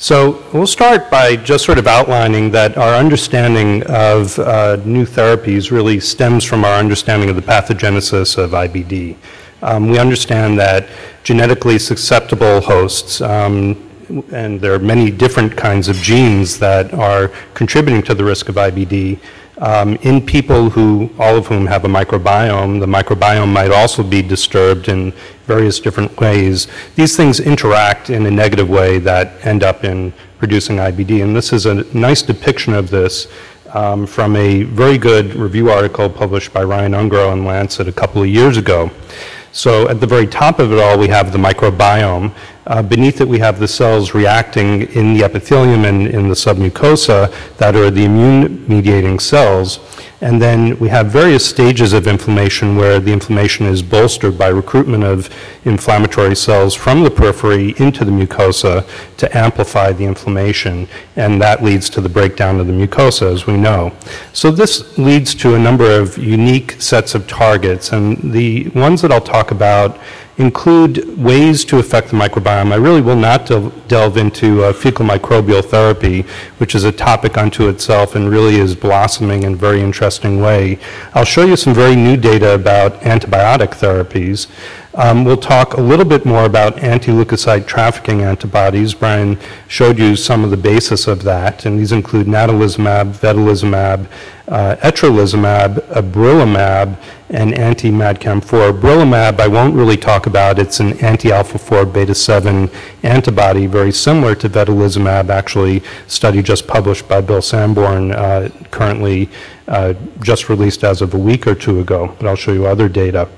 So we'll start by just sort of outlining that our understanding of uh, new therapies really stems from our understanding of the pathogenesis of IBD. Um, we understand that genetically susceptible hosts, um, and there are many different kinds of genes that are contributing to the risk of IBD, um, in people who, all of whom have a microbiome, the microbiome might also be disturbed in various different ways. These things interact in a negative way that end up in producing IBD. And this is a nice depiction of this um, from a very good review article published by Ryan Ungaro in Lancet a couple of years ago. So at the very top of it all, we have the microbiome. Uh, beneath it, we have the cells reacting in the epithelium and in the submucosa that are the immune mediating cells. And then we have various stages of inflammation where the inflammation is bolstered by recruitment of inflammatory cells from the periphery into the mucosa to amplify the inflammation. And that leads to the breakdown of the mucosa, as we know. So this leads to a number of unique sets of targets. And the ones that I'll talk about include ways to affect the microbiome. I really will not del- delve into uh, fecal microbial therapy, which is a topic unto itself and really is blossoming in a very interesting way. I'll show you some very new data about antibiotic therapies. Um, we'll talk a little bit more about anti-leukocyte trafficking antibodies. Brian showed you some of the basis of that, and these include natalizumab, vedolizumab, uh, etrolizumab, abrilumab, and anti-MAdCAM4. Abrilumab I won't really talk about. It's an anti-alpha-4 beta-7 antibody, very similar to vedolizumab, actually study just published by Bill Sandborn, uh, currently uh, just released as of a week or two ago, but I'll show you other data.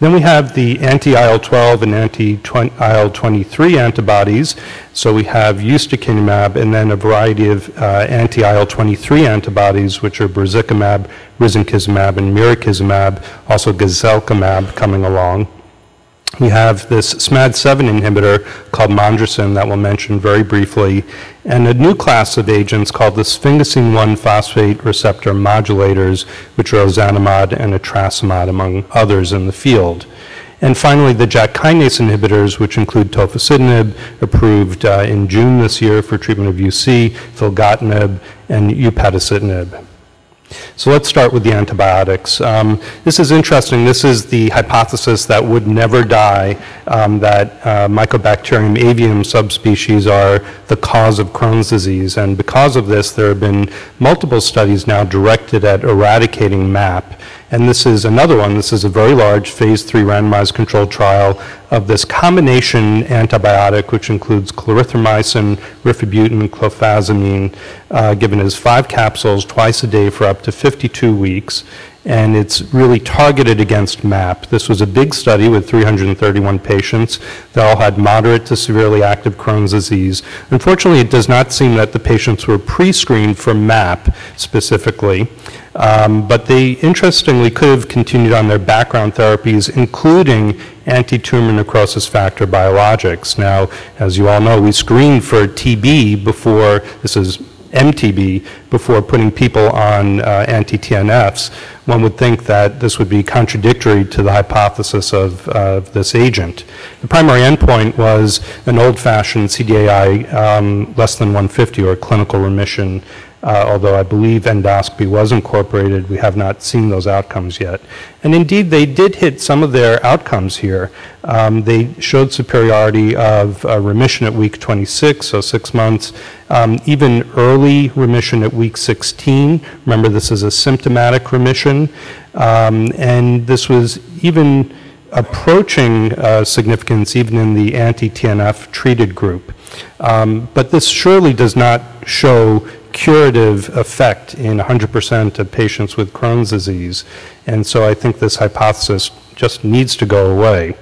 Then we have the anti-IL-12 and anti-IL-23 antibodies. So we have ustekinumab and then a variety of uh, anti-IL-23 antibodies, which are brazikumab, risankizumab, and mirikizumab, also guselkumab coming along. We have this SMAD7 inhibitor called Mongersen that we'll mention very briefly, and a new class of agents called the sphingosine 1 phosphate receptor modulators, which are ozanimod and etrasimod, among others in the field. And finally, the JAK kinase inhibitors, which include tofacitinib, approved uh, in June this year for treatment of UC, filgotinib, and upadacitinib. So let's start with the antibiotics. Um, this is interesting. This is the hypothesis that would never die, um, that uh, Mycobacterium avium subspecies are the cause of Crohn's disease. And because of this, there have been multiple studies now directed at eradicating MAP. And this is another one. This is a very large phase three randomized controlled trial of this combination antibiotic, which includes clarithromycin, rifabutin, clofazimine, uh, given as five capsules twice a day for up to 52 weeks. And it's really targeted against MAP. This was a big study with 331 patients. They all had moderate to severely active Crohn's disease. Unfortunately, it does not seem that the patients were pre screened for MAP specifically. Um, but they interestingly could have continued on their background therapies, including anti-tumor necrosis factor biologics. Now, as you all know, we screened for TB before, this is MTB, before putting people on uh, anti-TNFs. One would think that this would be contradictory to the hypothesis of uh, this agent. The primary endpoint was an old-fashioned CDAI um, less than 150 or clinical remission uh, although I believe endoscopy was incorporated, we have not seen those outcomes yet. And indeed, they did hit some of their outcomes here. Um, they showed superiority of uh, remission at week 26, so six months, um, even early remission at week 16. Remember, this is a symptomatic remission. Um, and this was even approaching uh, significance even in the anti-TNF treated group. Um, but this surely does not show curative effect in 100% of patients with Crohn's disease. And so I think this hypothesis just needs to go away.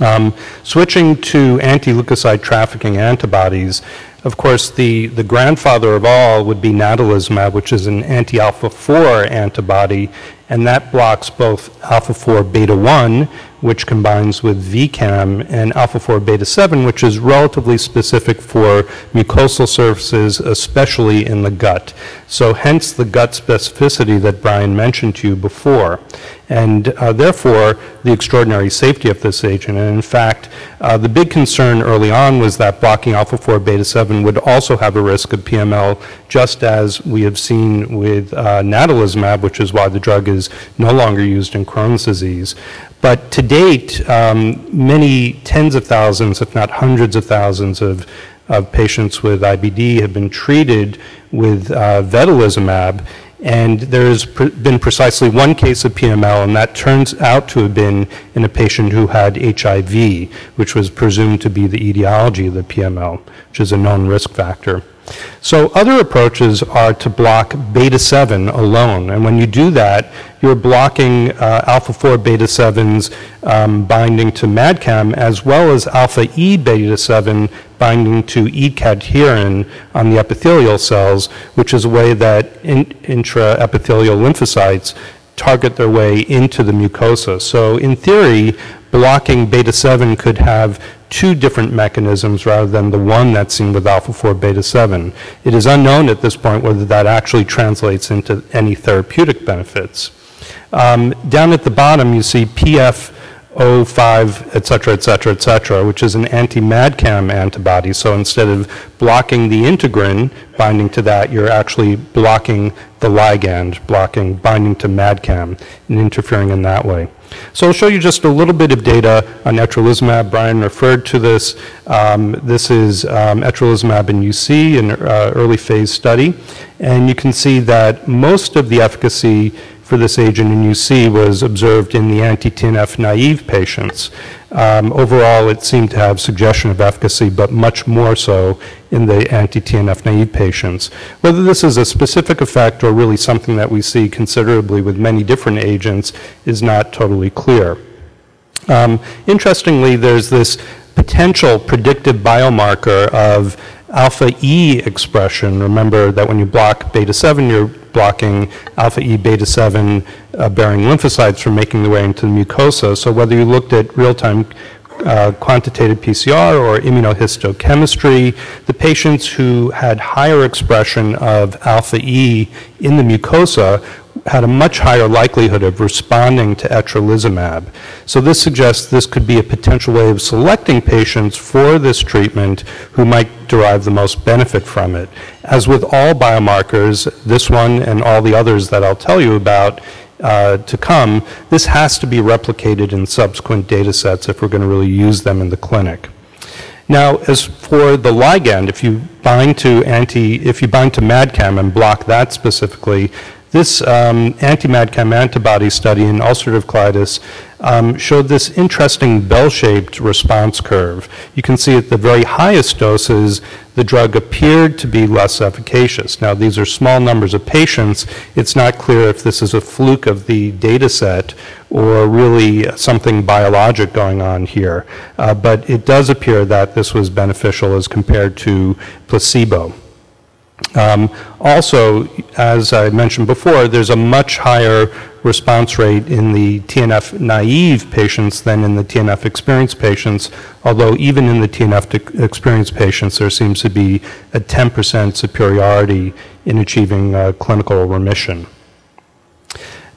Um, switching to anti-leukocyte trafficking antibodies, of course, the, the grandfather of all would be natalizumab, which is an anti-alpha-4 antibody, and that blocks both alpha-4 beta-1, which combines with VCAM, and alpha 4 beta 7, which is relatively specific for mucosal surfaces, especially in the gut. So, hence the gut specificity that Brian mentioned to you before and uh, therefore the extraordinary safety of this agent. And in fact, uh, the big concern early on was that blocking alpha 4 beta 7 would also have a risk of PML, just as we have seen with uh, natalizumab, which is why the drug is no longer used in Crohn's disease. But to date, um, many tens of thousands, if not hundreds of thousands, of of patients with IBD have been treated with uh, vedolizumab, and there's pr- been precisely one case of PML, and that turns out to have been in a patient who had HIV, which was presumed to be the etiology of the PML, which is a known risk factor. So other approaches are to block beta 7 alone. And when you do that, you're blocking uh, alpha 4 beta 7's um, binding to MADCAM as well as alpha E beta 7 binding to E cadherin on the epithelial cells, which is a way that in, intraepithelial lymphocytes target their way into the mucosa. So in theory, blocking beta 7 could have two different mechanisms rather than the one that's seen with alpha 4 beta 7. It is unknown at this point whether that actually translates into any therapeutic benefits. Um, down at the bottom, you see PF 05, et cetera, et cetera, et cetera, which is an anti-MADCAM antibody. So instead of blocking the integrin binding to that, you're actually blocking the ligand, blocking binding to MADCAM and interfering in that way. So I'll show you just a little bit of data on etrolizumab. Brian referred to this. Um, this is um, etrolizumab in UC, an uh, early phase study. And you can see that most of the efficacy for this agent in UC was observed in the anti-TNF naive patients. Um, overall, it seemed to have suggestion of efficacy, but much more so in the anti-TNF naive patients. Whether this is a specific effect or really something that we see considerably with many different agents is not totally clear. Um, interestingly, there's this potential predictive biomarker of alpha E expression. Remember that when you block beta 7, you're blocking alpha E beta 7 uh, bearing lymphocytes from making their way into the mucosa. So whether you looked at real time uh, quantitative PCR or immunohistochemistry, the patients who had higher expression of alpha E in the mucosa had a much higher likelihood of responding to etrolizumab. So this suggests this could be a potential way of selecting patients for this treatment who might derive the most benefit from it. As with all biomarkers, this one and all the others that I'll tell you about uh, to come, this has to be replicated in subsequent data sets if we're going to really use them in the clinic. Now, as for the ligand, if you bind to anti, if you bind to MADCAM and block that specifically, this um, anti-MADCAM antibody study in ulcerative colitis um, showed this interesting bell-shaped response curve. You can see at the very highest doses, the drug appeared to be less efficacious. Now, these are small numbers of patients. It's not clear if this is a fluke of the data set or really something biologic going on here. Uh, but it does appear that this was beneficial as compared to placebo. Um, also, as I mentioned before, there's a much higher response rate in the TNF naive patients than in the TNF experienced patients, although even in the TNF experienced patients, there seems to be a 10% superiority in achieving uh, clinical remission.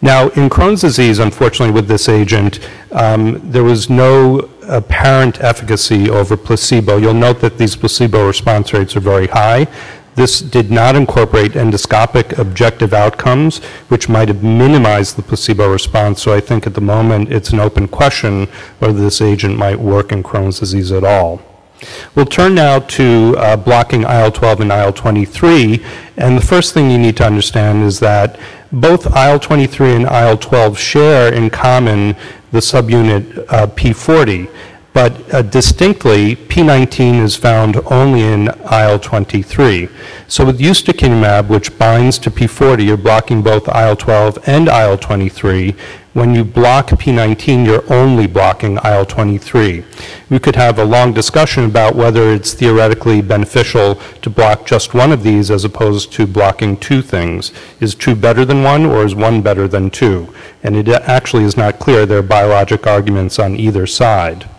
Now, in Crohn's disease, unfortunately, with this agent, um, there was no apparent efficacy over placebo. You'll note that these placebo response rates are very high. This did not incorporate endoscopic objective outcomes, which might have minimized the placebo response. So I think at the moment it's an open question whether this agent might work in Crohn's disease at all. We'll turn now to uh, blocking IL-12 and IL-23, and the first thing you need to understand is that both IL-23 and IL-12 share in common the subunit uh, P40. But uh, distinctly, P19 is found only in IL-23. So with ustekinumab, which binds to P40, you're blocking both IL-12 and IL-23. When you block P19, you're only blocking IL-23. We could have a long discussion about whether it's theoretically beneficial to block just one of these as opposed to blocking two things. Is two better than one or is one better than two? And it actually is not clear. There are biologic arguments on either side.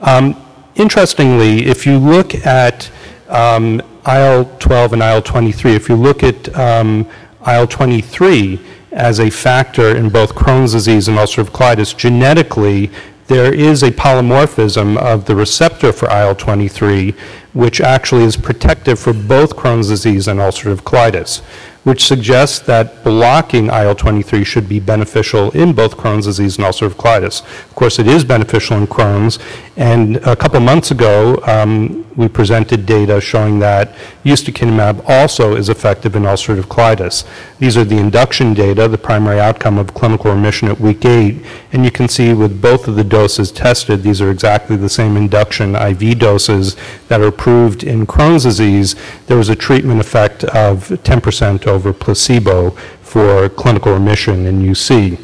Um, interestingly, if you look at um, IL-12 and IL-23, if you look at um, IL-23 as a factor in both Crohn's disease and ulcerative colitis, genetically there is a polymorphism of the receptor for IL-23, which actually is protective for both Crohn's disease and ulcerative colitis which suggests that blocking IL-23 should be beneficial in both Crohn's disease and ulcerative colitis. Of course, it is beneficial in Crohn's, and a couple months ago, um, we presented data showing that ustekinumab also is effective in ulcerative colitis. These are the induction data, the primary outcome of clinical remission at week 8, and you can see with both of the doses tested, these are exactly the same induction IV doses that are approved in Crohn's disease. There was a treatment effect of 10% over placebo for clinical remission in UC.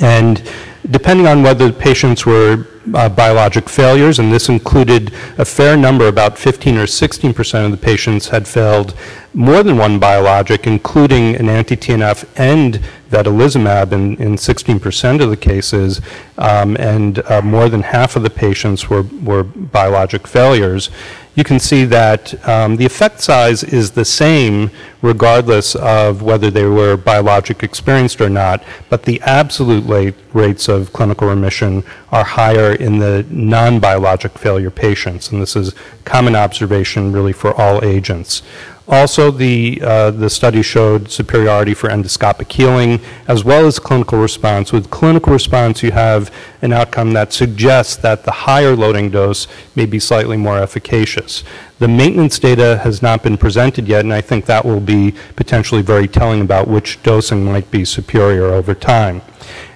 And depending on whether patients were uh, biologic failures, and this included a fair number, about 15 or 16 percent of the patients had failed more than one biologic, including an anti-TNF and vedolizumab in, in 16 percent of the cases, um, and uh, more than half of the patients were, were biologic failures you can see that um, the effect size is the same regardless of whether they were biologic experienced or not, but the absolute rates of clinical remission are higher in the non-biologic failure patients, and this is common observation really for all agents. Also, the, uh, the study showed superiority for endoscopic healing as well as clinical response. With clinical response, you have an outcome that suggests that the higher loading dose may be slightly more efficacious. The maintenance data has not been presented yet, and I think that will be potentially very telling about which dosing might be superior over time.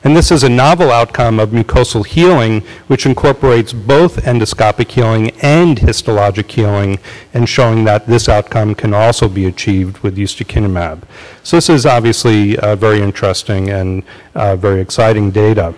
And this is a novel outcome of mucosal healing, which incorporates both endoscopic healing and histologic healing, and showing that this outcome can also be achieved with ustekinumab. So this is obviously uh, very interesting and uh, very exciting data.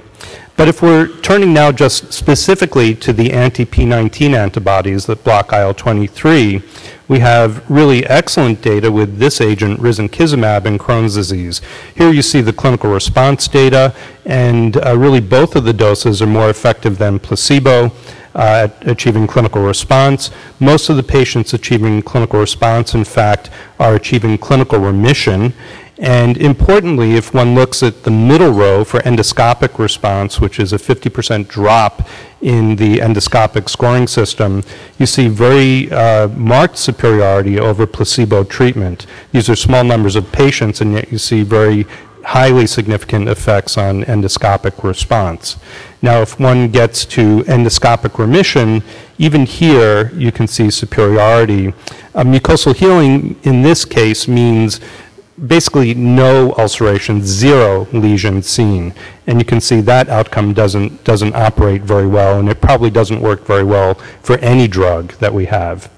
But if we're turning now just specifically to the anti-P19 antibodies that block IL-23, we have really excellent data with this agent, risankizumab, in Crohn's disease. Here you see the clinical response data, and uh, really both of the doses are more effective than placebo. Uh, at achieving clinical response. Most of the patients achieving clinical response, in fact, are achieving clinical remission. And importantly, if one looks at the middle row for endoscopic response, which is a 50% drop in the endoscopic scoring system, you see very uh, marked superiority over placebo treatment. These are small numbers of patients, and yet you see very highly significant effects on endoscopic response. Now, if one gets to endoscopic remission, even here you can see superiority. Mucosal healing in this case means basically no ulceration, zero lesion seen. And you can see that outcome doesn't, doesn't operate very well, and it probably doesn't work very well for any drug that we have.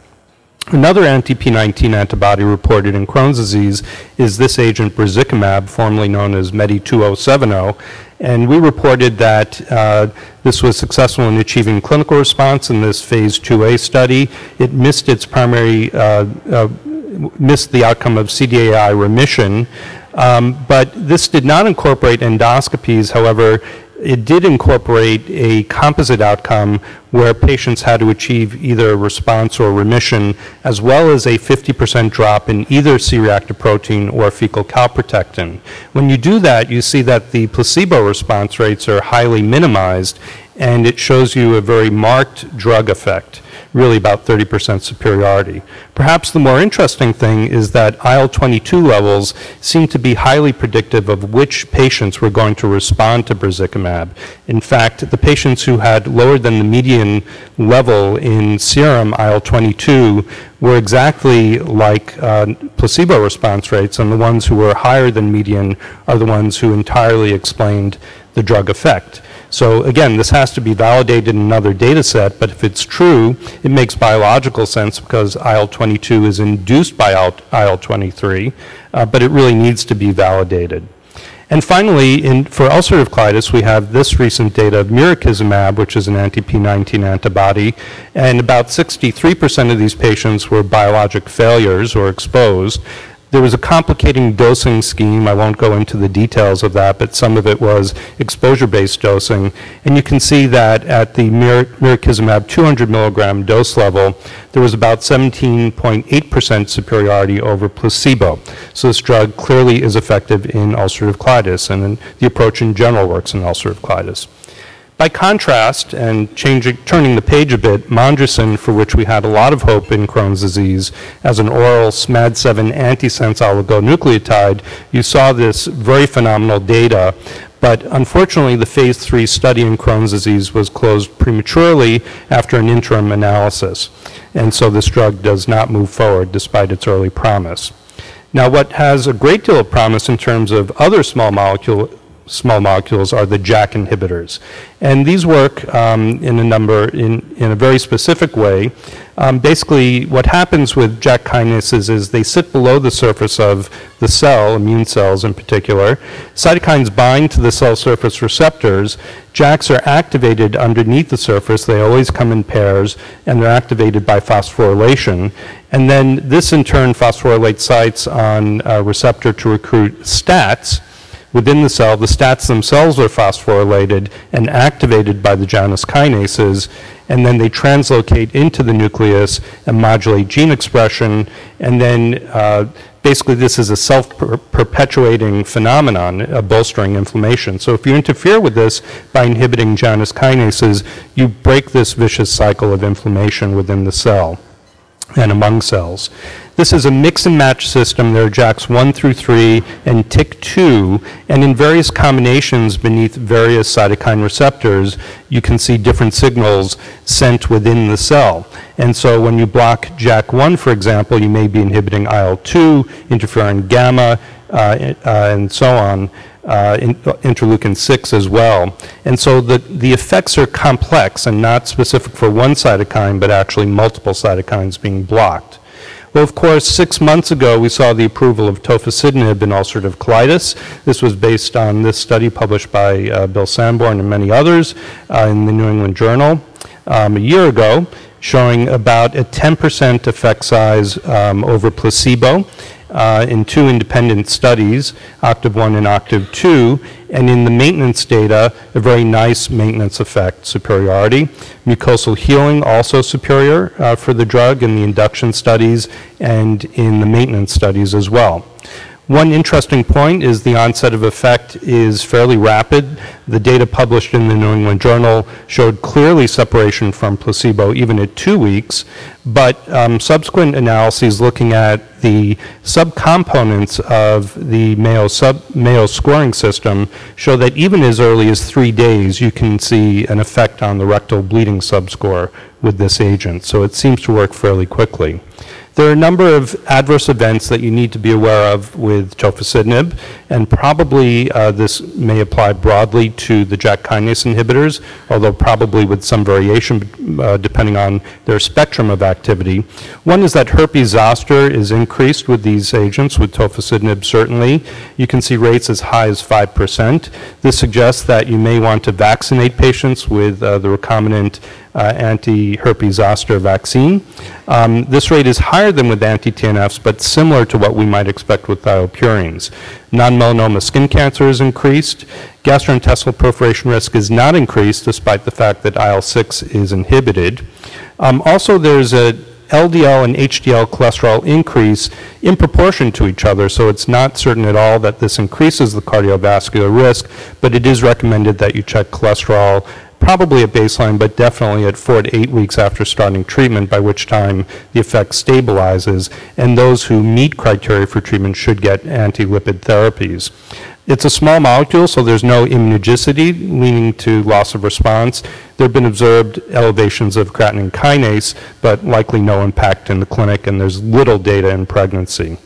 Another anti-P19 antibody reported in Crohn's disease is this agent brazikumab, formerly known as MEDI2070, and we reported that uh, this was successful in achieving clinical response in this phase 2A study. It missed its primary uh, uh, missed the outcome of CDAI remission. Um, but this did not incorporate endoscopies. However, it did incorporate a composite outcome where patients had to achieve either response or remission, as well as a 50% drop in either C-reactive protein or fecal calprotectin. When you do that, you see that the placebo response rates are highly minimized, and it shows you a very marked drug effect really about 30% superiority. Perhaps the more interesting thing is that IL-22 levels seem to be highly predictive of which patients were going to respond to brazikumab. In fact, the patients who had lower than the median level in serum IL-22 were exactly like uh, placebo response rates, and the ones who were higher than median are the ones who entirely explained the drug effect. So again, this has to be validated in another data set, but if it's true, it makes biological sense because IL-22 is induced by IL-23, uh, but it really needs to be validated. And finally, in, for ulcerative colitis, we have this recent data of mirikizumab, which is an anti-P19 antibody, and about 63% of these patients were biologic failures or exposed. There was a complicating dosing scheme. I won't go into the details of that, but some of it was exposure-based dosing. And you can see that at the mir mirikizumab 200 milligram dose level, there was about 17.8% superiority over placebo. So this drug clearly is effective in ulcerative colitis, and the approach in general works in ulcerative colitis. By contrast, and changing, turning the page a bit, Mongersen, for which we had a lot of hope in Crohn's disease, as an oral SMAD7 antisense oligonucleotide, you saw this very phenomenal data. But unfortunately, the phase three study in Crohn's disease was closed prematurely after an interim analysis. And so this drug does not move forward despite its early promise. Now, what has a great deal of promise in terms of other small molecule small molecules are the JAK inhibitors. And these work um, in a number, in, in a very specific way. Um, basically, what happens with JAK kinases is they sit below the surface of the cell, immune cells in particular. Cytokines bind to the cell surface receptors. JAKs are activated underneath the surface. They always come in pairs, and they're activated by phosphorylation. And then this, in turn, phosphorylates sites on a receptor to recruit STATs Within the cell, the STATs themselves are phosphorylated and activated by the Janus kinases, and then they translocate into the nucleus and modulate gene expression, and then uh, basically this is a self-perpetuating phenomenon, uh, bolstering inflammation. So if you interfere with this by inhibiting Janus kinases, you break this vicious cycle of inflammation within the cell and among cells. This is a mix and match system. There are JAKs 1 through 3 and TYK2, and in various combinations beneath various cytokine receptors, you can see different signals sent within the cell. And so when you block JAK1, for example, you may be inhibiting IL-2, interferon gamma, uh, uh, and so on. Uh, in, interleukin 6 as well. And so the, the effects are complex and not specific for one cytokine, but actually multiple cytokines being blocked. Well, of course, six months ago, we saw the approval of tofacitinib in ulcerative colitis. This was based on this study published by uh, Bill Sandborn and many others uh, in the New England Journal um, a year ago, showing about a 10% effect size um, over placebo uh, in two independent studies, Octave 1 and Octave 2, and in the maintenance data, a very nice maintenance effect, superiority. Mucosal healing also superior uh, for the drug in the induction studies and in the maintenance studies as well. One interesting point is the onset of effect is fairly rapid. The data published in the New England Journal showed clearly separation from placebo even at two weeks, but um, subsequent analyses looking at the subcomponents of the Mayo, sub, Mayo scoring system show that even as early as three days, you can see an effect on the rectal bleeding subscore with this agent. So it seems to work fairly quickly. There are a number of adverse events that you need to be aware of with tofacitinib, and probably uh, this may apply broadly to the JAK kinase inhibitors, although probably with some variation uh, depending on their spectrum of activity. One is that herpes zoster is increased with these agents, with tofacitinib certainly. You can see rates as high as 5%. This suggests that you may want to vaccinate patients with uh, the recombinant uh, anti-herpes zoster vaccine. Um, this rate is higher than with anti-TNFs, but similar to what we might expect with thiopurines. Non-melanoma skin cancer is increased. Gastrointestinal proliferation risk is not increased despite the fact that IL-6 is inhibited. Um, also, there's a LDL and HDL cholesterol increase in proportion to each other, so it's not certain at all that this increases the cardiovascular risk, but it is recommended that you check cholesterol probably at baseline, but definitely at four to eight weeks after starting treatment, by which time the effect stabilizes, and those who meet criteria for treatment should get anti-lipid therapies. It's a small molecule, so there's no immunogenicity leading to loss of response. There have been observed elevations of creatinine kinase, but likely no impact in the clinic, and there's little data in pregnancy.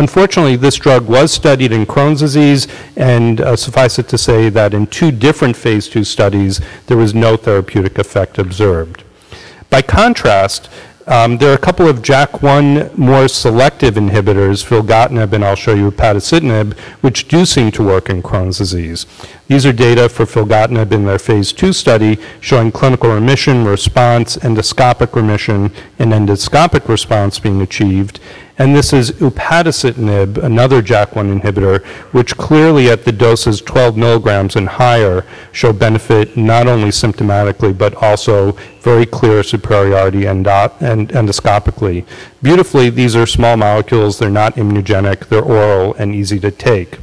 Unfortunately, this drug was studied in Crohn's disease, and uh, suffice it to say that in two different phase two studies, there was no therapeutic effect observed. By contrast, um, there are a couple of JAK1 more selective inhibitors, filgotinib and I'll show you upadacitinib, which do seem to work in Crohn's disease. These are data for filgotinib in their phase two study showing clinical remission, response, endoscopic remission, and endoscopic response being achieved. And this is upadacitinib, another JAK1 inhibitor, which clearly at the doses 12 milligrams and higher show benefit not only symptomatically but also very clear superiority endo- uh, and endoscopically. Beautifully, these are small molecules, they're not immunogenic, they're oral and easy to take.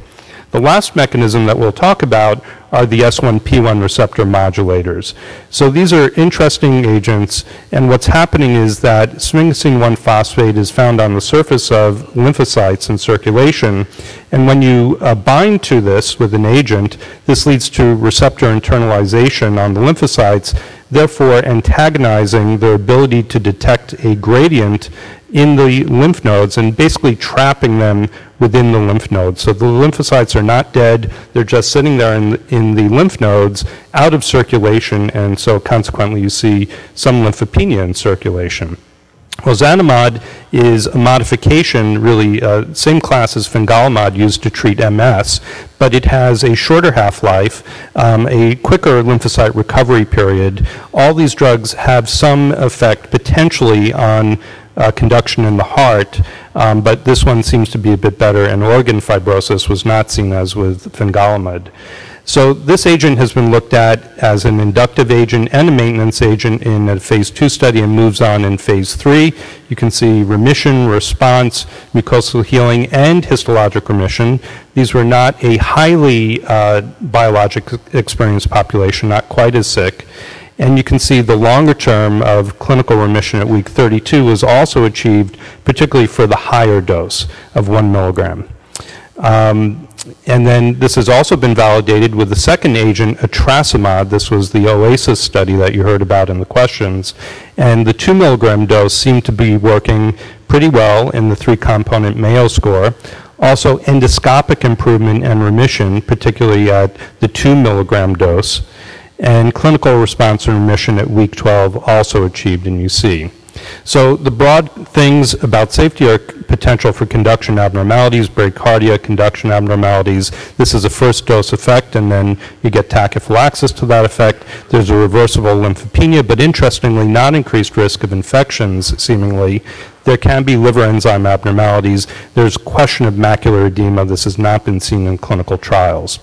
The last mechanism that we'll talk about are the S1P1 receptor modulators. So these are interesting agents, and what's happening is that sphingosine 1 phosphate is found on the surface of lymphocytes in circulation, and when you uh, bind to this with an agent, this leads to receptor internalization on the lymphocytes, therefore antagonizing their ability to detect a gradient in the lymph nodes and basically trapping them within the lymph nodes. So the lymphocytes are not dead, they're just sitting there in, in the lymph nodes out of circulation, and so consequently you see some lymphopenia in circulation. Ozanimod is a modification, really, uh, same class as fingolimod used to treat MS, but it has a shorter half-life, um, a quicker lymphocyte recovery period. All these drugs have some effect potentially on uh, conduction in the heart, um, but this one seems to be a bit better, and organ fibrosis was not seen as with fingolimod. So this agent has been looked at as an inductive agent and a maintenance agent in a phase two study and moves on in phase three. You can see remission, response, mucosal healing, and histologic remission. These were not a highly uh, biologic experienced population, not quite as sick. And you can see the longer term of clinical remission at week 32 was also achieved, particularly for the higher dose of one milligram. Um, and then this has also been validated with the second agent, etrasimod. This was the OASIS study that you heard about in the questions. And the two milligram dose seemed to be working pretty well in the three component Mayo score. Also, endoscopic improvement and remission, particularly at the two milligram dose and clinical response and remission at week 12 also achieved in UC. So the broad things about safety are potential for conduction abnormalities, bradycardia, conduction abnormalities. This is a first dose effect, and then you get tachyphylaxis to that effect. There's a reversible lymphopenia, but interestingly, not increased risk of infections, seemingly. There can be liver enzyme abnormalities. There's question of macular edema. This has not been seen in clinical trials.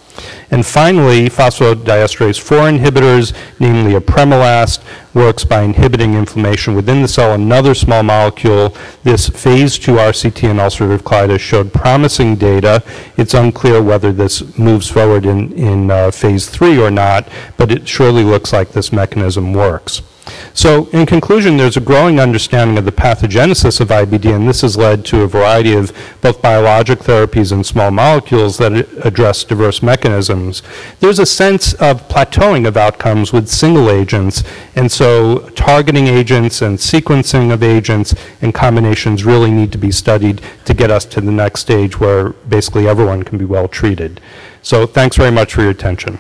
And finally, phosphodiesterase 4 inhibitors, namely apremilast, works by inhibiting inflammation within the cell. Another small molecule, this phase 2 RCT in ulcerative colitis showed promising data. It's unclear whether this moves forward in, in uh, phase 3 or not, but it surely looks like this mechanism works. So in conclusion, there's a growing understanding of the pathogenesis of IBD, and this has led to a variety of both biologic therapies and small molecules that address diverse mechanisms. There's a sense of plateauing of outcomes with single agents, and so targeting agents and sequencing of agents and combinations really need to be studied to get us to the next stage where basically everyone can be well treated. So thanks very much for your attention.